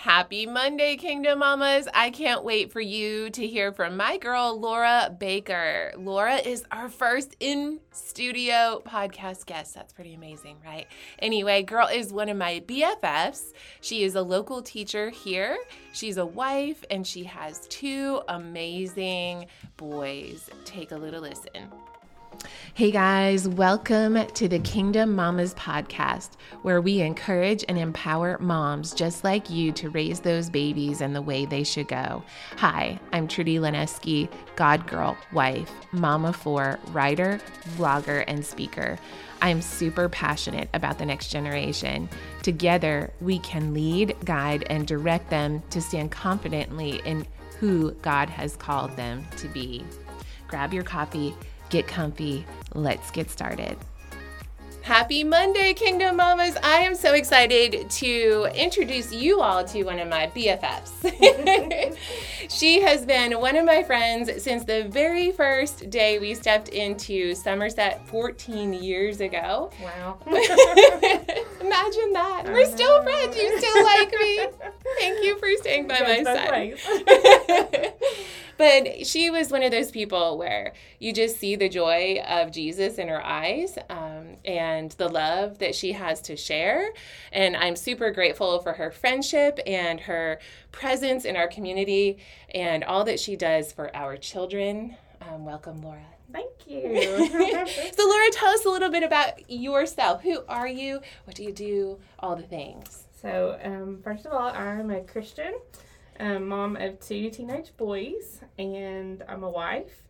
Happy Monday, Kingdom Mamas. I can't wait for you to hear from my girl, Laura Baker. Laura is our first in studio podcast guest. That's pretty amazing, right? Anyway, girl is one of my BFFs. She is a local teacher here. She's a wife and she has two amazing boys. Take a little listen. Hey guys, welcome to the Kingdom Mamas podcast, where we encourage and empower moms just like you to raise those babies in the way they should go. Hi, I'm Trudy Lonesky, God girl, wife, mama for, writer, vlogger, and speaker. I'm super passionate about the next generation. Together, we can lead, guide, and direct them to stand confidently in who God has called them to be. Grab your coffee get comfy. Let's get started. Happy Monday, Kingdom Mamas. I am so excited to introduce you all to one of my BFFs. she has been one of my friends since the very first day we stepped into Somerset 14 years ago. Wow. Imagine that. We're still friends. You still like me. Thank you for staying by my side. but she was one of those people where you just see the joy of Jesus in her eyes um, and the love that she has to share. And I'm super grateful for her friendship and her presence in our community and all that she does for our children. Um, welcome, Laura. Thank you. so, Laura, tell us a little bit about yourself. Who are you? What do you do? All the things. So, um, first of all, I'm a Christian um, mom of two teenage boys, and I'm a wife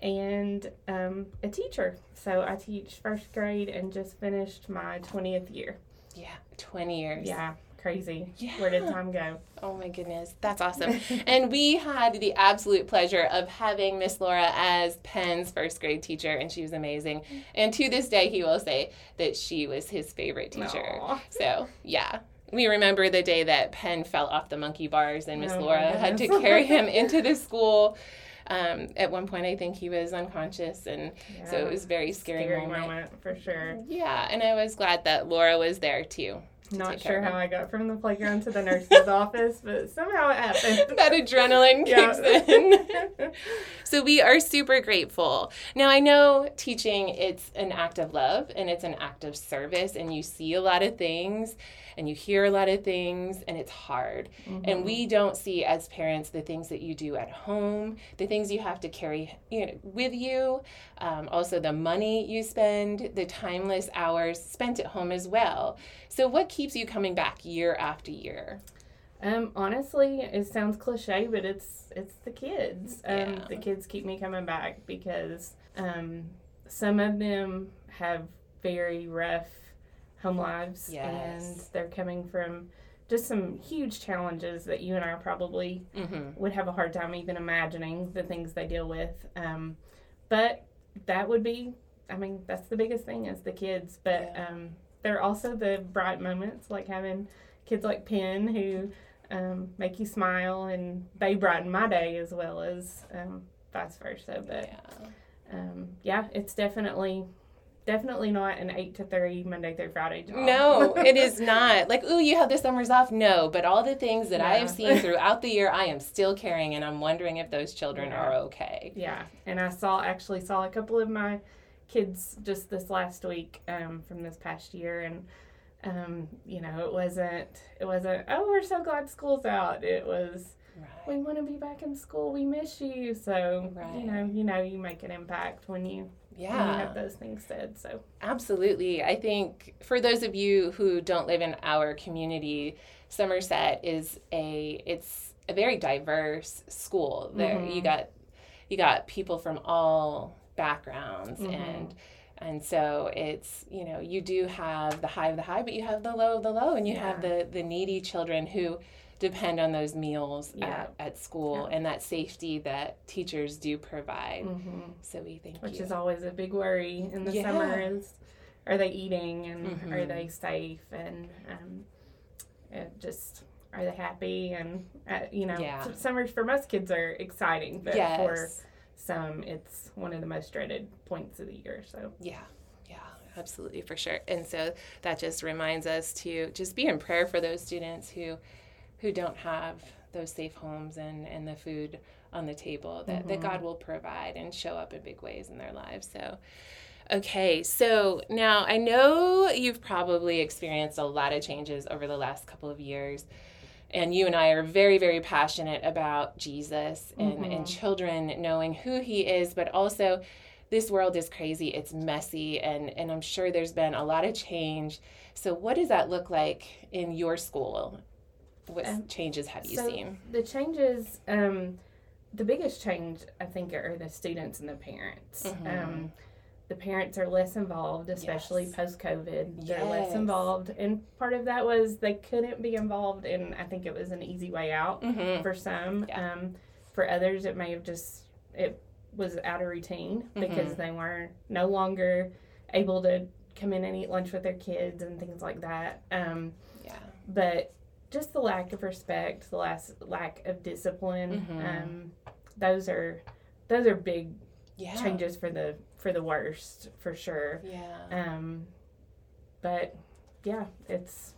and um, a teacher. So I teach first grade and just finished my 20th year. Yeah, 20 years. Yeah, crazy. Yeah. Where did time go? Oh my goodness, that's awesome. and we had the absolute pleasure of having Miss Laura as Penn's first grade teacher, and she was amazing. And to this day, he will say that she was his favorite teacher. Aww. So, yeah, we remember the day that Penn fell off the monkey bars and Miss oh Laura had to carry him into the school. Um, at one point, I think he was unconscious, and yeah, so it was very scary, scary moment. moment. for sure. Yeah, and I was glad that Laura was there too. Not sure how I got from the playground to the nurse's office, but somehow it happened. that adrenaline kicks in. so we are super grateful. Now I know teaching it's an act of love and it's an act of service and you see a lot of things and you hear a lot of things and it's hard. Mm-hmm. And we don't see as parents the things that you do at home, the things you have to carry you know, with you, um, also the money you spend, the timeless hours spent at home as well. So, what keeps you coming back year after year? Um, honestly, it sounds cliche, but it's it's the kids. Um, yeah. the kids keep me coming back because um, some of them have very rough home lives yes. and they're coming from just some huge challenges that you and I probably mm-hmm. would have a hard time even imagining the things they deal with. Um, but that would be, I mean, that's the biggest thing is the kids. But yeah. um, there are also the bright moments, like having kids like Penn who um, make you smile, and they brighten my day as well as um, vice versa. But yeah. Um, yeah, it's definitely definitely not an eight to three Monday through Friday job. No, it is not. Like, ooh, you have the summers off. No, but all the things that yeah. I have seen throughout the year, I am still carrying, and I'm wondering if those children yeah. are okay. Yeah, and I saw actually saw a couple of my kids just this last week um, from this past year, and um, you know, it wasn't it wasn't oh we're so glad school's out. It was. Right. We want to be back in school. We miss you. So right. you know, you know, you make an impact when you yeah have those things said so absolutely i think for those of you who don't live in our community somerset is a it's a very diverse school there mm-hmm. you got you got people from all backgrounds mm-hmm. and and so it's you know you do have the high of the high but you have the low of the low and you yeah. have the the needy children who depend on those meals yeah. at, at school yeah. and that safety that teachers do provide. Mm-hmm. So we think which you. is always a big worry in the yeah. summer is are they eating and mm-hmm. are they safe and um, just are they happy and uh, you know summers for most kids are exciting but yes. for some it's one of the most dreaded points of the year so yeah yeah absolutely for sure and so that just reminds us to just be in prayer for those students who who don't have those safe homes and, and the food on the table that, mm-hmm. that God will provide and show up in big ways in their lives. So, okay, so now I know you've probably experienced a lot of changes over the last couple of years. And you and I are very, very passionate about Jesus and, mm-hmm. and children knowing who he is, but also this world is crazy, it's messy, and, and I'm sure there's been a lot of change. So, what does that look like in your school? What um, changes have you so seen? The changes, um, the biggest change I think are the students and the parents. Mm-hmm. Um, the parents are less involved, especially yes. post COVID. Yes. They're less involved, and part of that was they couldn't be involved, and I think it was an easy way out mm-hmm. for some. Yeah. Um, for others, it may have just it was out of routine mm-hmm. because they were no longer able to come in and eat lunch with their kids and things like that. Um, yeah. But just the lack of respect, the last lack of discipline. Mm-hmm. Um, those are those are big yeah. changes for the for the worst for sure. Yeah. Um, but yeah, it's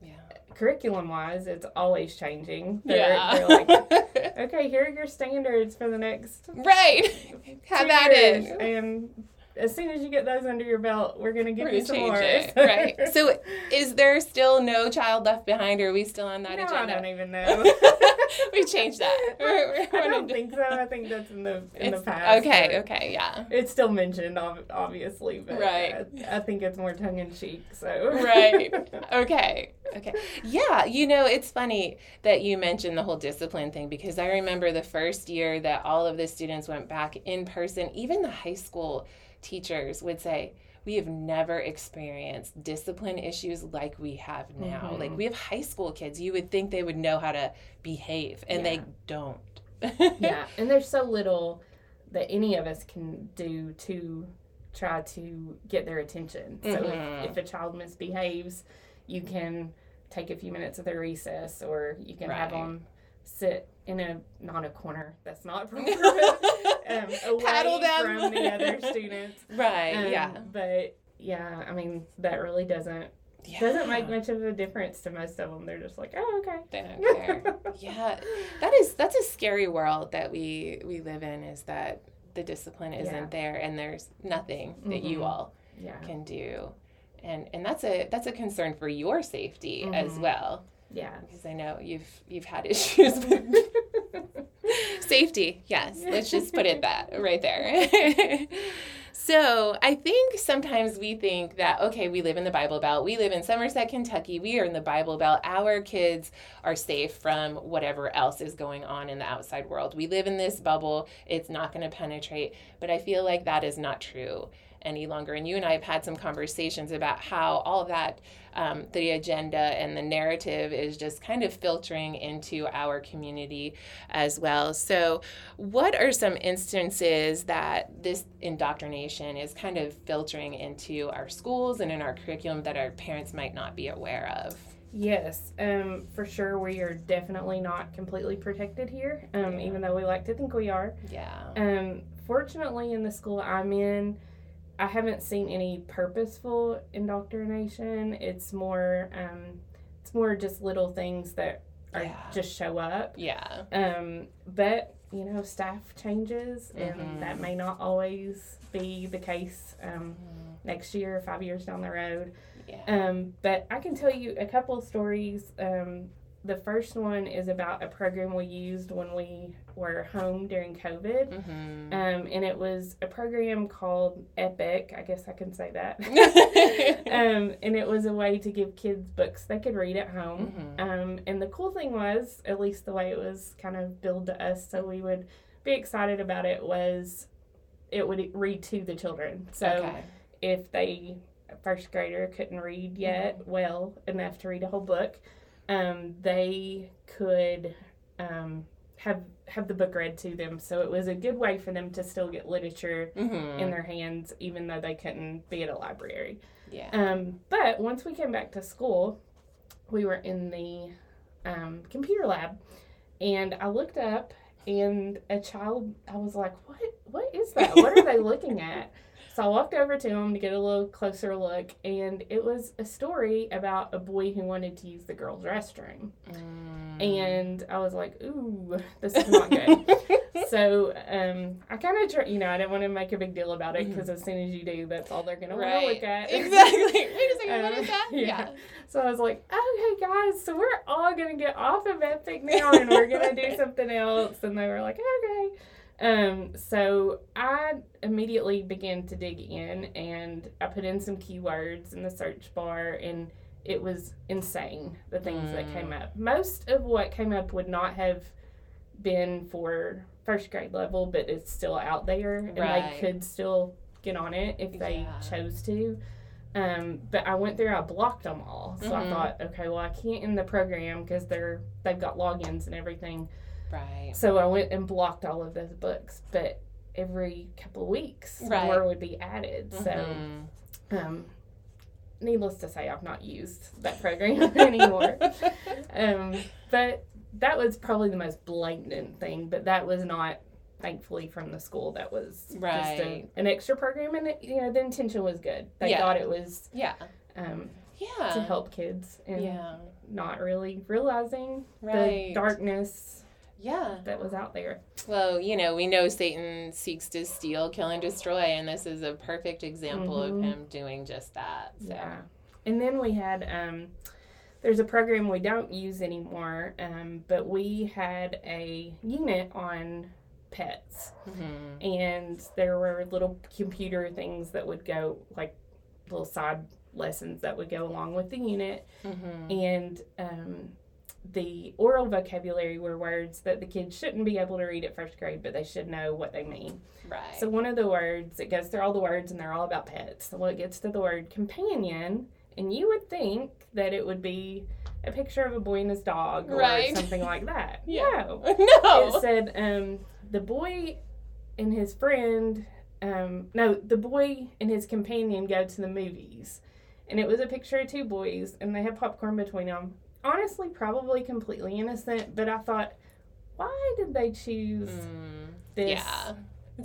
yeah. Curriculum wise, it's always changing. They're, yeah. They're like, okay, here are your standards for the next right. Have at it. And as soon as you get those under your belt, we're gonna give we're you some more. It. right. So, is there still no child left behind? Or are we still on that no, agenda? I don't even know. we changed that. We're, we're I don't think so. I think that's in the in it's, the past. Okay. Okay. Yeah. It's still mentioned, obviously, but right. I, I think it's more tongue in cheek. So. right. Okay. Okay. Yeah. You know, it's funny that you mentioned the whole discipline thing because I remember the first year that all of the students went back in person, even the high school teachers would say, we have never experienced discipline issues like we have now. Mm-hmm. Like we have high school kids, you would think they would know how to behave, and yeah. they don't. yeah, and there's so little that any of us can do to try to get their attention. So mm-hmm. if, if, a child misbehaves, you can take a few minutes of their recess, or you can right. have them sit in a not a corner. That's not appropriate. Um, away Paddle them. from the other students. Right. Um, yeah. But yeah, I mean that really doesn't yeah. doesn't make much of a difference to most of them. They're just like, oh, okay. They don't care. yeah, that is that's a scary world that we we live in. Is that the discipline isn't yeah. there, and there's nothing that mm-hmm. you all yeah. can do, and and that's a that's a concern for your safety mm-hmm. as well. Yeah. Because I know you've you've had issues with safety. Yes. Let's just put it that right there. so I think sometimes we think that, okay, we live in the Bible Belt. We live in Somerset, Kentucky. We are in the Bible Belt. Our kids are safe from whatever else is going on in the outside world. We live in this bubble. It's not going to penetrate. But I feel like that is not true any longer. And you and I have had some conversations about how all that, um, the agenda and the narrative is just kind of filtering into our community as well. So, what are some instances that this indoctrination is kind of filtering into our schools and in our curriculum that our parents might not be aware of? Yes, um, for sure. We are definitely not completely protected here, um, yeah. even though we like to think we are. Yeah. Um, fortunately, in the school I'm in, I haven't seen any purposeful indoctrination. It's more um, it's more just little things that are yeah. just show up. Yeah. Um, but you know, staff changes, and mm-hmm. that may not always be the case um, mm-hmm. next year, five years down the road. Yeah. Um, but I can tell you a couple of stories. Um, the first one is about a program we used when we were home during COVID. Mm-hmm. Um, and it was a program called EPIC. I guess I can say that. um, and it was a way to give kids books they could read at home. Mm-hmm. Um, and the cool thing was, at least the way it was kind of billed to us, so we would be excited about it, was it would read to the children. So okay. if they, first grader, couldn't read yet mm-hmm. well enough to read a whole book, um, they could um, have have the book read to them. So it was a good way for them to still get literature mm-hmm. in their hands, even though they couldn't be at a library. Yeah. Um, but once we came back to school, we were in the um, computer lab, and I looked up, and a child. I was like, "What? What is that? What are they looking at?" So I walked over to him to get a little closer look, and it was a story about a boy who wanted to use the girls' restroom. Mm. And I was like, ooh, this is not good. so um, I kind of, tr- you know, I didn't want to make a big deal about it because mm-hmm. as soon as you do, that's all they're going right. to want to look at. Exactly. Wait a second, what is that? Yeah. yeah. So I was like, okay, guys, so we're all going to get off of Epic now and we're going to do something else. And they were like, okay. Um, so I immediately began to dig in and I put in some keywords in the search bar and it was insane the things mm. that came mm. up. Most of what came up would not have been for first grade level, but it's still out there and right. they could still get on it if they yeah. chose to. Um, but I went through, I blocked them all. So mm-hmm. I thought, okay, well, I can't in the program because they're they've got logins and everything. Right. So I went and blocked all of those books, but every couple of weeks right. more would be added. Mm-hmm. So, um, needless to say, I've not used that program anymore. um, but that was probably the most blatant thing. But that was not, thankfully, from the school. That was right. just a, an extra program, and it, you know the intention was good. They yeah. thought it was yeah. Um, yeah. To help kids and yeah. not really realizing right. the darkness yeah that was out there well you know we know satan seeks to steal kill and destroy and this is a perfect example mm-hmm. of him doing just that so. yeah and then we had um there's a program we don't use anymore um, but we had a unit on pets mm-hmm. and there were little computer things that would go like little side lessons that would go along with the unit mm-hmm. and um, the oral vocabulary were words that the kids shouldn't be able to read at first grade, but they should know what they mean. Right. So one of the words, it goes through all the words and they're all about pets. So it gets to the word companion, and you would think that it would be a picture of a boy and his dog or right. something like that. yeah. No. no. It said um, the boy and his friend, um, no, the boy and his companion go to the movies. And it was a picture of two boys, and they had popcorn between them honestly probably completely innocent, but I thought, why did they choose mm, this yeah.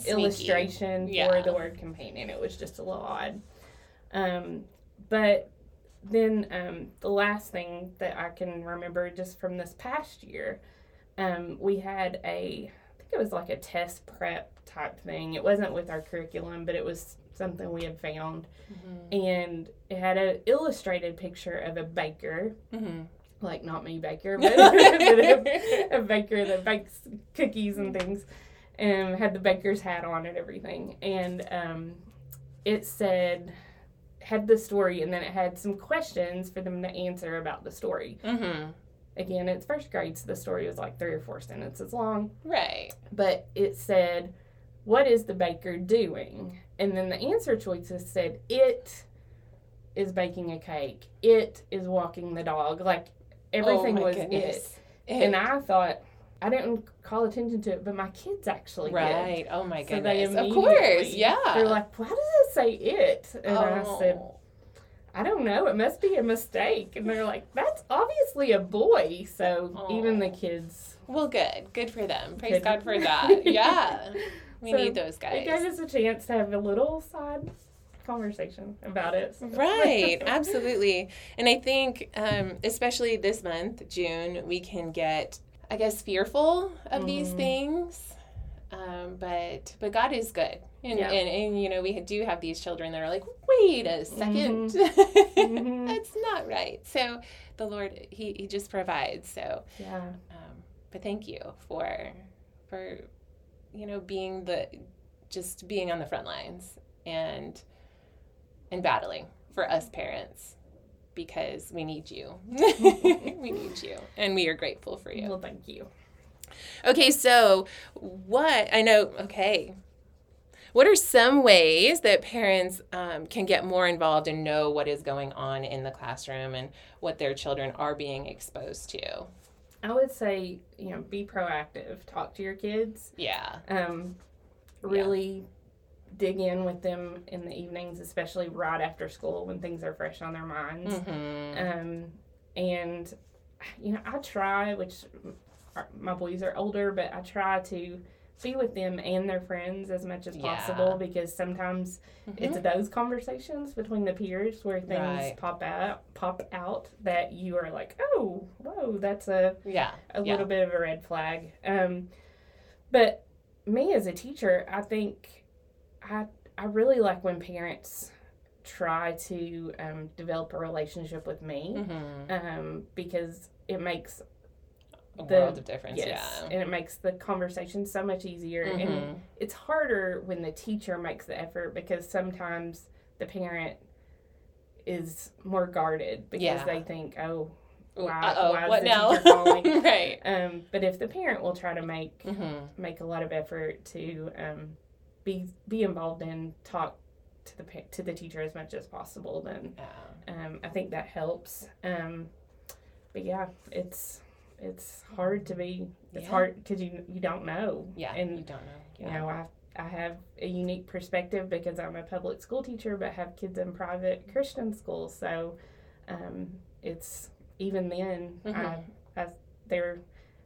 illustration yeah. for the word companion? It was just a little odd. Um, but then um, the last thing that I can remember just from this past year, um, we had a, I think it was like a test prep type thing. It wasn't with our curriculum, but it was something we had found. Mm-hmm. And it had an illustrated picture of a baker. Mm-hmm like not me baker, but, a, a, baker that bakes cookies and things, and had the baker's hat on and everything. And um, it said had the story, and then it had some questions for them to answer about the story. Mm-hmm. Again, it's first grade, so the story was like three or four sentences long. Right. But it said, "What is the baker doing?" And then the answer choices said, it is baking a cake. It is walking the dog. Like Oh everything oh was goodness. it. And I thought I didn't call attention to it, but my kids actually right. did. Oh my goodness! So of course, yeah. They're like, "Why does it say it?" And oh. I said, "I don't know. It must be a mistake." And they're like, "That's obviously a boy." So oh. even the kids. Well, good. Good for them. Praise good. God for that. Yeah. We so need those guys. It gave us a chance to have a little side conversation about it. Right, absolutely. And I think, um, especially this month, June, we can get, I guess, fearful of mm-hmm. these things. Um, but but God is good, and, yeah. and and you know we do have these children that are like, wait a 2nd mm-hmm. mm-hmm. that's not right. So the Lord, he he just provides. So yeah. Um, but thank you for for you know being the just being on the front lines and and battling for us parents because we need you. we need you. And we are grateful for you. Well, thank you. Okay, so what I know, okay. What are some ways that parents um, can get more involved and know what is going on in the classroom and what their children are being exposed to? I would say, you know, be proactive. Talk to your kids. Yeah. Um, really dig in with them in the evenings, especially right after school when things are fresh on their minds. Mm-hmm. Um, and you know, I try, which my boys are older, but I try to be with them and their friends as much as Yeah. possible because sometimes Mhm. it's those conversations between the peers where things Right. pop out pop out that you are like, oh, whoa, that's a yeah. a Yeah. little bit of a red flag. Um, but me as a teacher, I think I I really like when parents try to um, develop a relationship with me Mhm. um, because it makes A the- world of difference. yes, Yeah. and it makes the conversation so much easier. And Mhm. it's harder when the teacher makes the effort because sometimes the parent is more guarded because Yeah. they think, oh, why, uh-oh, why what now? right. Um, but if the parent will try to make Mhm. make a lot of effort to um, be be involved and talk to the to the teacher as much as possible, then Yeah. um, I think that helps. Um, but yeah, it's it's hard to be it's Yeah. hard because you you don't know. Yeah. and you don't know. you Yeah. know I I have a unique perspective because I'm a public school teacher, but have kids in private Christian schools, so um, it's even then I, Mhm. I there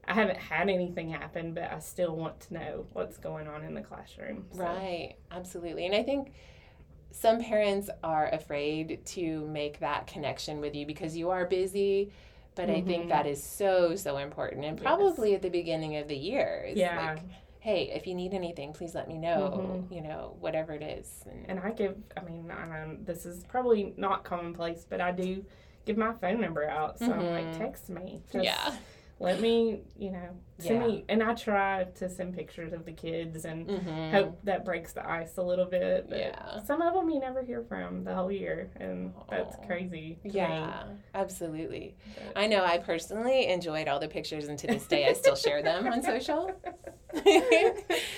I haven't had anything happen, but I still want to know what's going on in the classroom. so. Right, absolutely. And I think some parents are afraid to make that connection with you because you are busy. But I think that is so, so important. And Yes. probably at the beginning of the year. It's Yeah. Like, hey, if you need anything, please let me know, Mhm. you know, whatever it is. And, And I give, I mean, um, this is probably not commonplace, but I do give my phone number out. So I'm like, Mhm. text me. Just yeah. Let me, you know, send Yeah. me. And I try to send pictures of the kids and hmm hope that breaks the ice a little bit. Yeah. some of them you never hear from the whole year. And that's Aw. crazy. to me. Yeah, absolutely. But- I know I personally enjoyed all the pictures, and to this day, I still share them on social.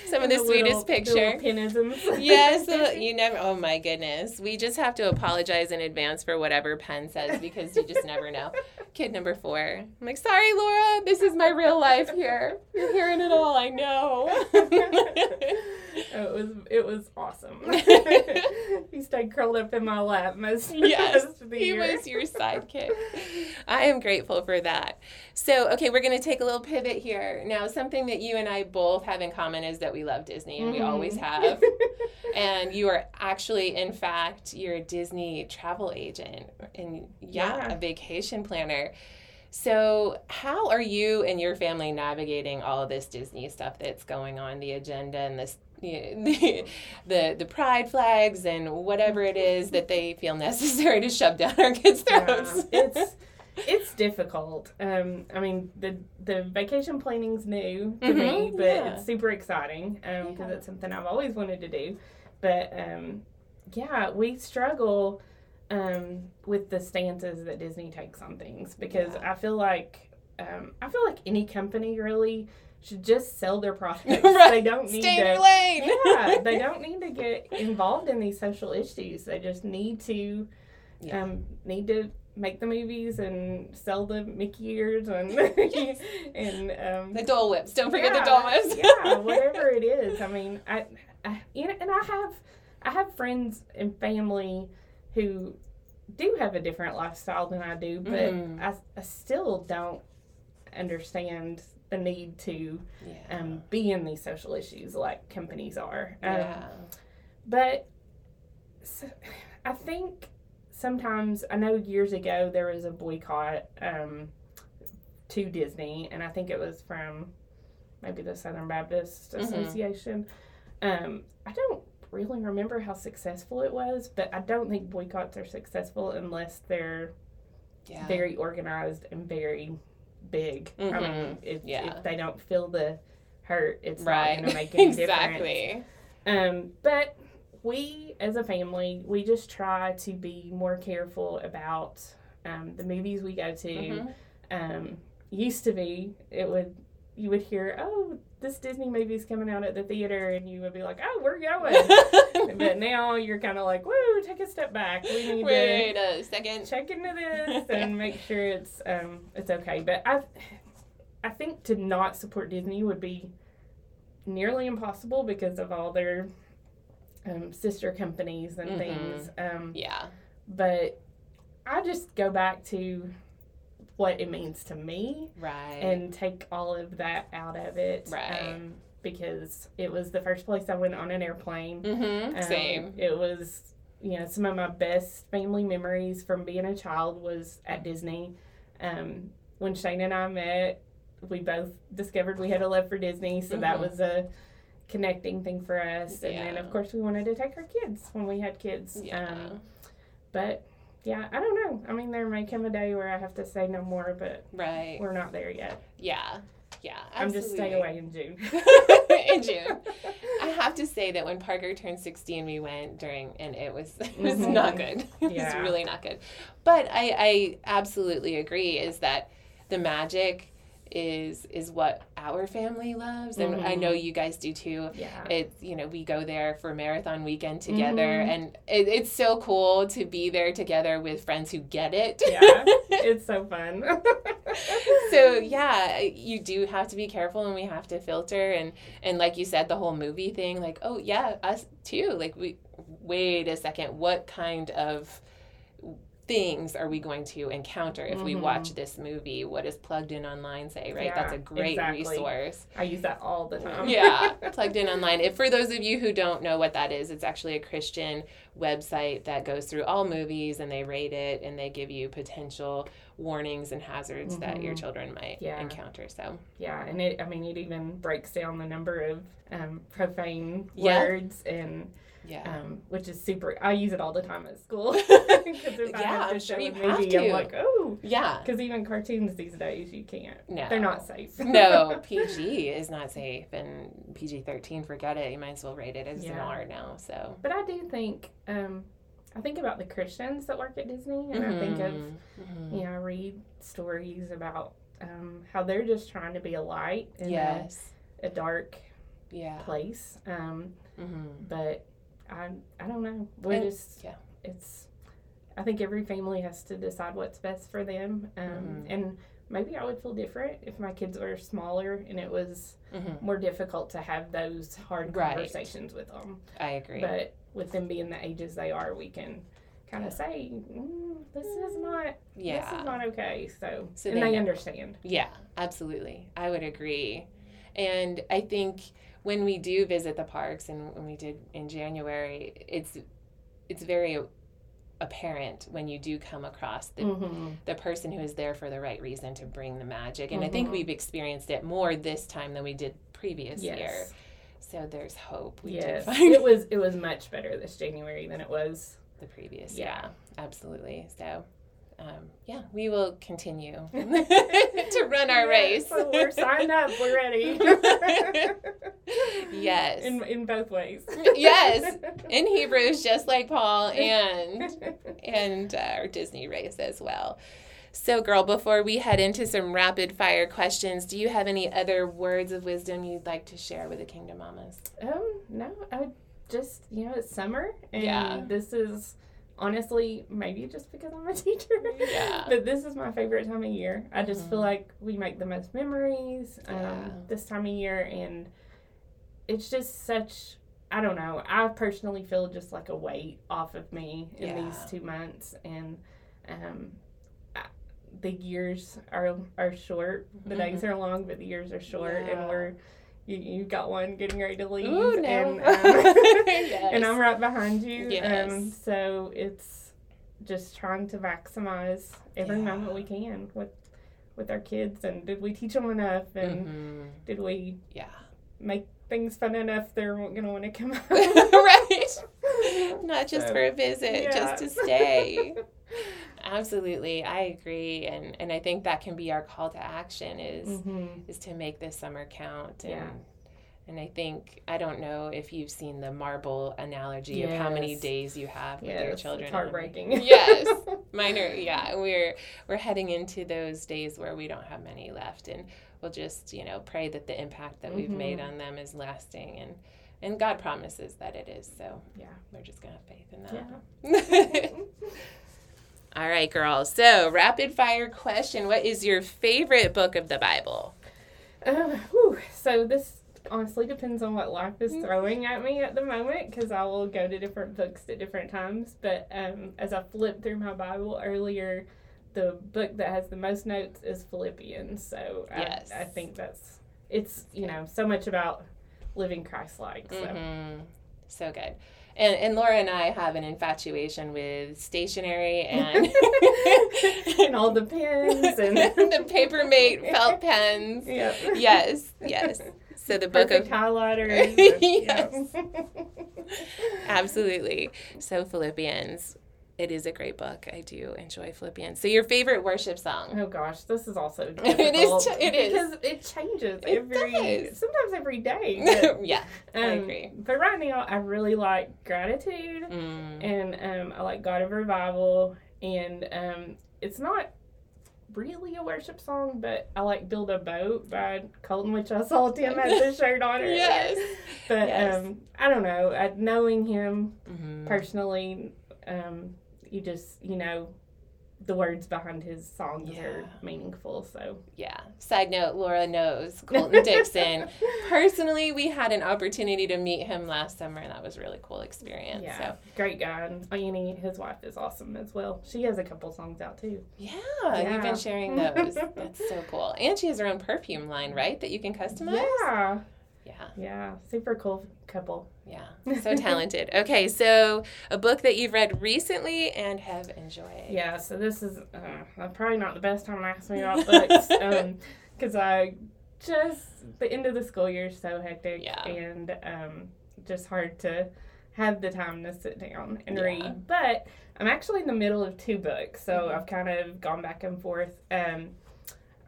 Some of the, sweetest the picture. little yes, the- you never. Oh my goodness, we just have to apologize in advance for whatever Penn says because you just never know. Kid number four. I'm like, sorry, Laura, this is my real life here. You're hearing it all. I know. it was it was awesome. he stayed curled up in my lap most, Yes, most of the he year. was your sidekick. I am grateful for that. So, okay, we're going to take a little pivot here. Now, something that you and I both have in common is that we love Disney, and we Mhm. always have. and you are actually, in fact, you're a Disney travel agent and, yeah, Yeah. a vacation planner. So, how are you and your family navigating all of this Disney stuff that's going on, the agenda and this, you know, the, the the pride flags and whatever it is that they feel necessary to shove down our kids' Yeah, throats? it's it's difficult. Um, I mean the the vacation planning's new to me, Mhm, but yeah. it's super exciting because Yeah. it's something I've always wanted to do. But um, yeah, we struggle um, with the stances that Disney takes on things because Yeah. I feel like um, I feel like any company really should just sell their products. Right. They don't need Stay to lane. yeah, they don't need to get involved in these social issues. They just need to Yeah. um, need to make the movies and sell the Mickey ears and and um, The Dole Whips. Don't forget the yeah, Dole Whips. yeah, whatever it is. I mean, I, I you know, and I have I have friends and family who do have a different lifestyle than I do, but Mhm. I, I still don't understand the need to yeah. um, be in these social issues like companies are. Um, yeah. but so, I think sometimes I know years ago there was a boycott um, to Disney, and I think it was from maybe the Southern Baptist Mhm. Association. Um, I don't really remember how successful it was, but I don't think boycotts are successful unless they're Yeah. very organized and very big. I mean, Mhm. if, Yeah. if they don't feel the hurt, it's right. not going to make any difference. exactly. Um, but we, as a family, we just try to be more careful about um, the movies we go to. Mhm. Um, used to be, it would you would hear, oh, this Disney movie's coming out at the theater, and you would be like, oh, we're going. but now you're kind of like, whoa, take a step back. We need Wait to a second. check into this and make sure it's um it's okay. But I I think to not support Disney would be nearly impossible because of all their um, sister companies and Mhm. things. Um, Yeah. but I just go back to what it means to me Right. and take all of that out of it. Right. Um, because it was the first place I went on an airplane. Mm-hmm. Um, Same. It was, you know, some of my best family memories from being a child was at Disney. Um, when Shane and I met, we both discovered we had a love for Disney, so that Mhm. was a connecting thing for us. And then, of course, we wanted to take our kids when we had kids. Yeah. Um, but yeah, I don't know. I mean, there may come a day where I have to say no more, but right. we're not there yet. Yeah. Yeah. I'm just stay absolutely. away in June. in June. I have to say that when Parker turned 16, we went during, and it was it was Mhm. not good. it was really not good. But I, I absolutely agree is that the magic is is what our family loves, and I Mhm. know you guys do too. Yeah. It's you know we go there for marathon weekend together, Mhm. and it, it's so cool to be there together with friends who get it. yeah. It's so fun. so yeah you do have to be careful and we have to filter and and like you said the whole movie thing like oh yeah us too like we wait a second what kind of things are we going to encounter if we Mhm. watch this movie what does plugged in online say right Yeah, that's a great exactly. resource I use that all the time. yeah, plugged in online. If for those of you who don't know what that is, it's actually a Christian website that goes through all movies and they rate it and they give you potential warnings and hazards that your Mhm. children might Yeah. encounter. So Yeah, and it, I mean, it even breaks down the number of um, profane Yeah. words, and yeah. um, which is super. I use it all the time at school because Yeah, I'm sure you have movie, to. I'm like, oh, yeah. because even cartoons these days, you can't. No. They're not safe. no, PG is not safe and PG 13, forget it. You might as well rate it as an R now. So, But I do think, um, I think about the Christians that work at Disney, and I think of, Mhm. Mhm. you know, I read stories about um, how they're just trying to be a light in yes. a, a dark Yeah. place. Um, hmm but I I don't know. And- just yeah. It's I think every family has to decide what's best for them. Um, Mhm. And maybe I would feel different if my kids were smaller and it was hmm more difficult to have those hard Right. conversations with them. I agree. But with them being the ages they are, we can kind of say, mm, "This is not. yeah. This is not okay." So, So and they they, understand. Yeah, absolutely. I would agree. And I think when we do visit the parks and when we did in January, it's it's very apparent when you do come across the, Mm-hmm. the person who is there for the right reason to bring the magic. And I think Mhm. we've experienced it more this time than we did previous year. So there's hope. We Yes. It was. It was much better this January than it was. the previous. Yeah. Yeah, absolutely. So um, yeah, we will continue to run our race. We're signed up. We're ready. Yes. In in both ways. Yes. in Hebrews, just like Paul and and uh, our Disney race as well. So, girl, before we head into some rapid fire questions, do you have any other words of wisdom you'd like to share with the Kingdom Mamas? Um, no, I would just you know it's summer and Yeah. this is honestly maybe just because I'm a teacher. Yeah. But this is my favorite time of year. I just feel Mhm. like we make the most memories um, Yeah. this time of year and it's just such I don't know. I personally feel just like a weight off of me in Yeah. these two months and um I- the years are are short. The days are long, but the years are short, Mm-hmm. Yeah. and we're you you got one getting ready to leave, Ooh, no. and um, Yes. and I'm right behind you. Um, Yes. so it's just trying to maximize every Yeah. moment we can with with our kids. And did we teach them enough? And Mhm. did we Yeah. make things fun enough they're gonna want to come out? right. Not just So, for a visit, yeah. just to stay. Absolutely, I agree, and and I think that can be our call to action is Mhm. is to make this summer count. And, Yeah. And I think I don't know if you've seen the marble analogy of how many days you have with Yes, your it's children. heartbreaking. yes, mine are. Yeah, we're we're heading into those days where we don't have many left, and we'll just you know pray that the impact that we've made Mhm. on them is lasting, and and God promises that it is. So Yeah. we're just gonna have faith in that. Yeah. All right, girls. So rapid fire question: What is your favorite book of the Bible? Um, whew. So this honestly depends on what life is Mm. throwing at me at the moment because I will go to different books at different times. But um, as I flipped through my Bible earlier, the book that has the most notes is Philippians. So Yes. I, I think that's it's you know so much about living Christ like. So. Mm-hmm. so good. And, and Laura and I have an infatuation with stationery and and all the pens and the Papermate felt pens. Yep. Yes, yes. So the book Perfect of highlighters. Yes. absolutely. So Philippians, it is a great book. I do enjoy Philippians. So your favorite worship song? Oh gosh, this is also It difficult. is ch- it is. because it changes It every does. sometimes every day. but, yeah, I um, agree. But right now, I really like gratitude, Mm. and um, I like God of Revival, and um, it's not really a worship song, but I like "Build a Boat" by Colton, which I saw Tim had the shirt on earlier. Yes. But Yes. um, I don't know. I, knowing him Mhm. personally, um, you just you know the words behind his songs are meaningful. So Yeah. Side note, Laura knows Colton Dixon. Personally, we had an opportunity to meet him last summer, and that was a really cool experience. yeah, So great guy. And Annie, his wife, is awesome as well. She has a couple songs out too. yeah, Yeah. you've been sharing those. That's so cool. And she has her own perfume line, right? That you can customize. Yeah, Yeah. yeah, super cool couple. Yeah. So talented. Okay, so a book that you've read recently and have enjoyed. Yeah, so this is uh, probably not the best time to ask me about books because I just the end of the school year is so hectic Yeah. and um, just hard to have the time to sit down and Yeah. read. But I'm actually in the middle of two books, so Mhm. I've kind of gone back and forth. Um,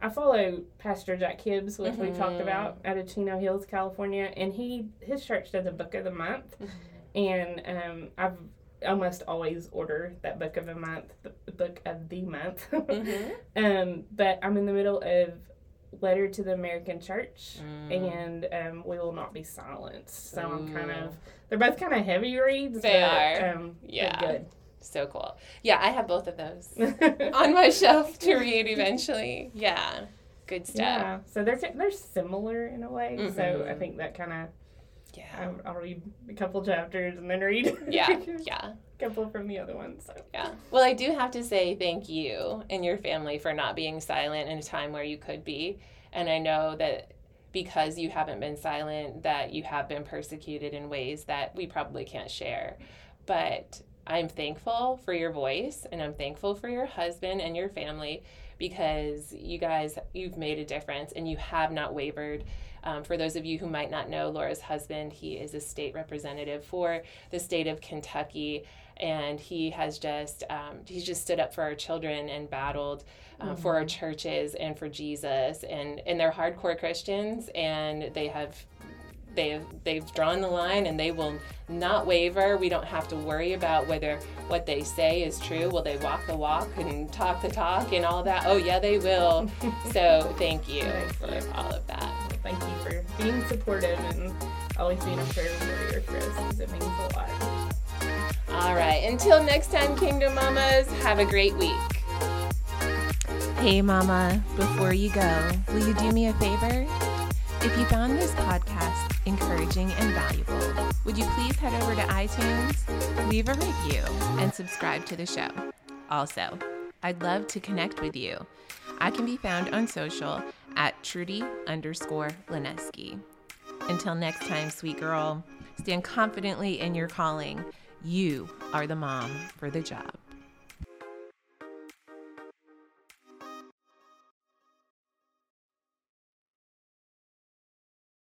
I follow Pastor Jack Hibbs, which we talked Mhm. about out of Chino Hills, California, and he his church does a book of the month, Mhm. and um, I've almost always order that book of the month, the book of the month. Mhm. um, but I'm in the middle of Letter to the American Church Mm. and um, We Will Not Be Silenced. So I'm kind of they're both kind of heavy reads. They but, are. Um, Yeah. So cool. Yeah, I have both of those on my shelf to read eventually. Yeah. Good stuff. yeah. So they're they're similar in a way. So I Mhm. think that kind of Yeah. I'll, I'll read a couple chapters and then read Yeah. Yeah. a couple from the other ones. So Yeah. Well, I do have to say thank you and your family for not being silent in a time where you could be. And I know that because you haven't been silent, that you have been persecuted in ways that we probably can't share. But I'm thankful for your voice and I'm thankful for your husband and your family because you guys, you've made a difference and you have not wavered. Um, for those of you who might not know Laura's husband, he is a state representative for the state of Kentucky and he has just um, he's just stood up for our children and battled uh, for our churches and for Jesus and and they're hardcore Christians and they have they have they've drawn the line and they will not waver. We don't have to worry about whether what they say is true. Will they walk the walk and talk the talk and all that? Oh yeah, they will. so thank you for all of that. thank you for being supportive and always being a prayer warrior for us because it means a lot. All right. Until next time, Kingdom Mamas, have a great week. Hey, Mama, before you go, will you do me a favor? If you found this podcast encouraging and valuable, would you please head over to iTunes, leave a review, and subscribe to the show? Also, I'd love to connect with you. I can be found on social at Trudy underscore Lonesky. Until next time, sweet girl, stand confidently in your calling. You are the mom for the job.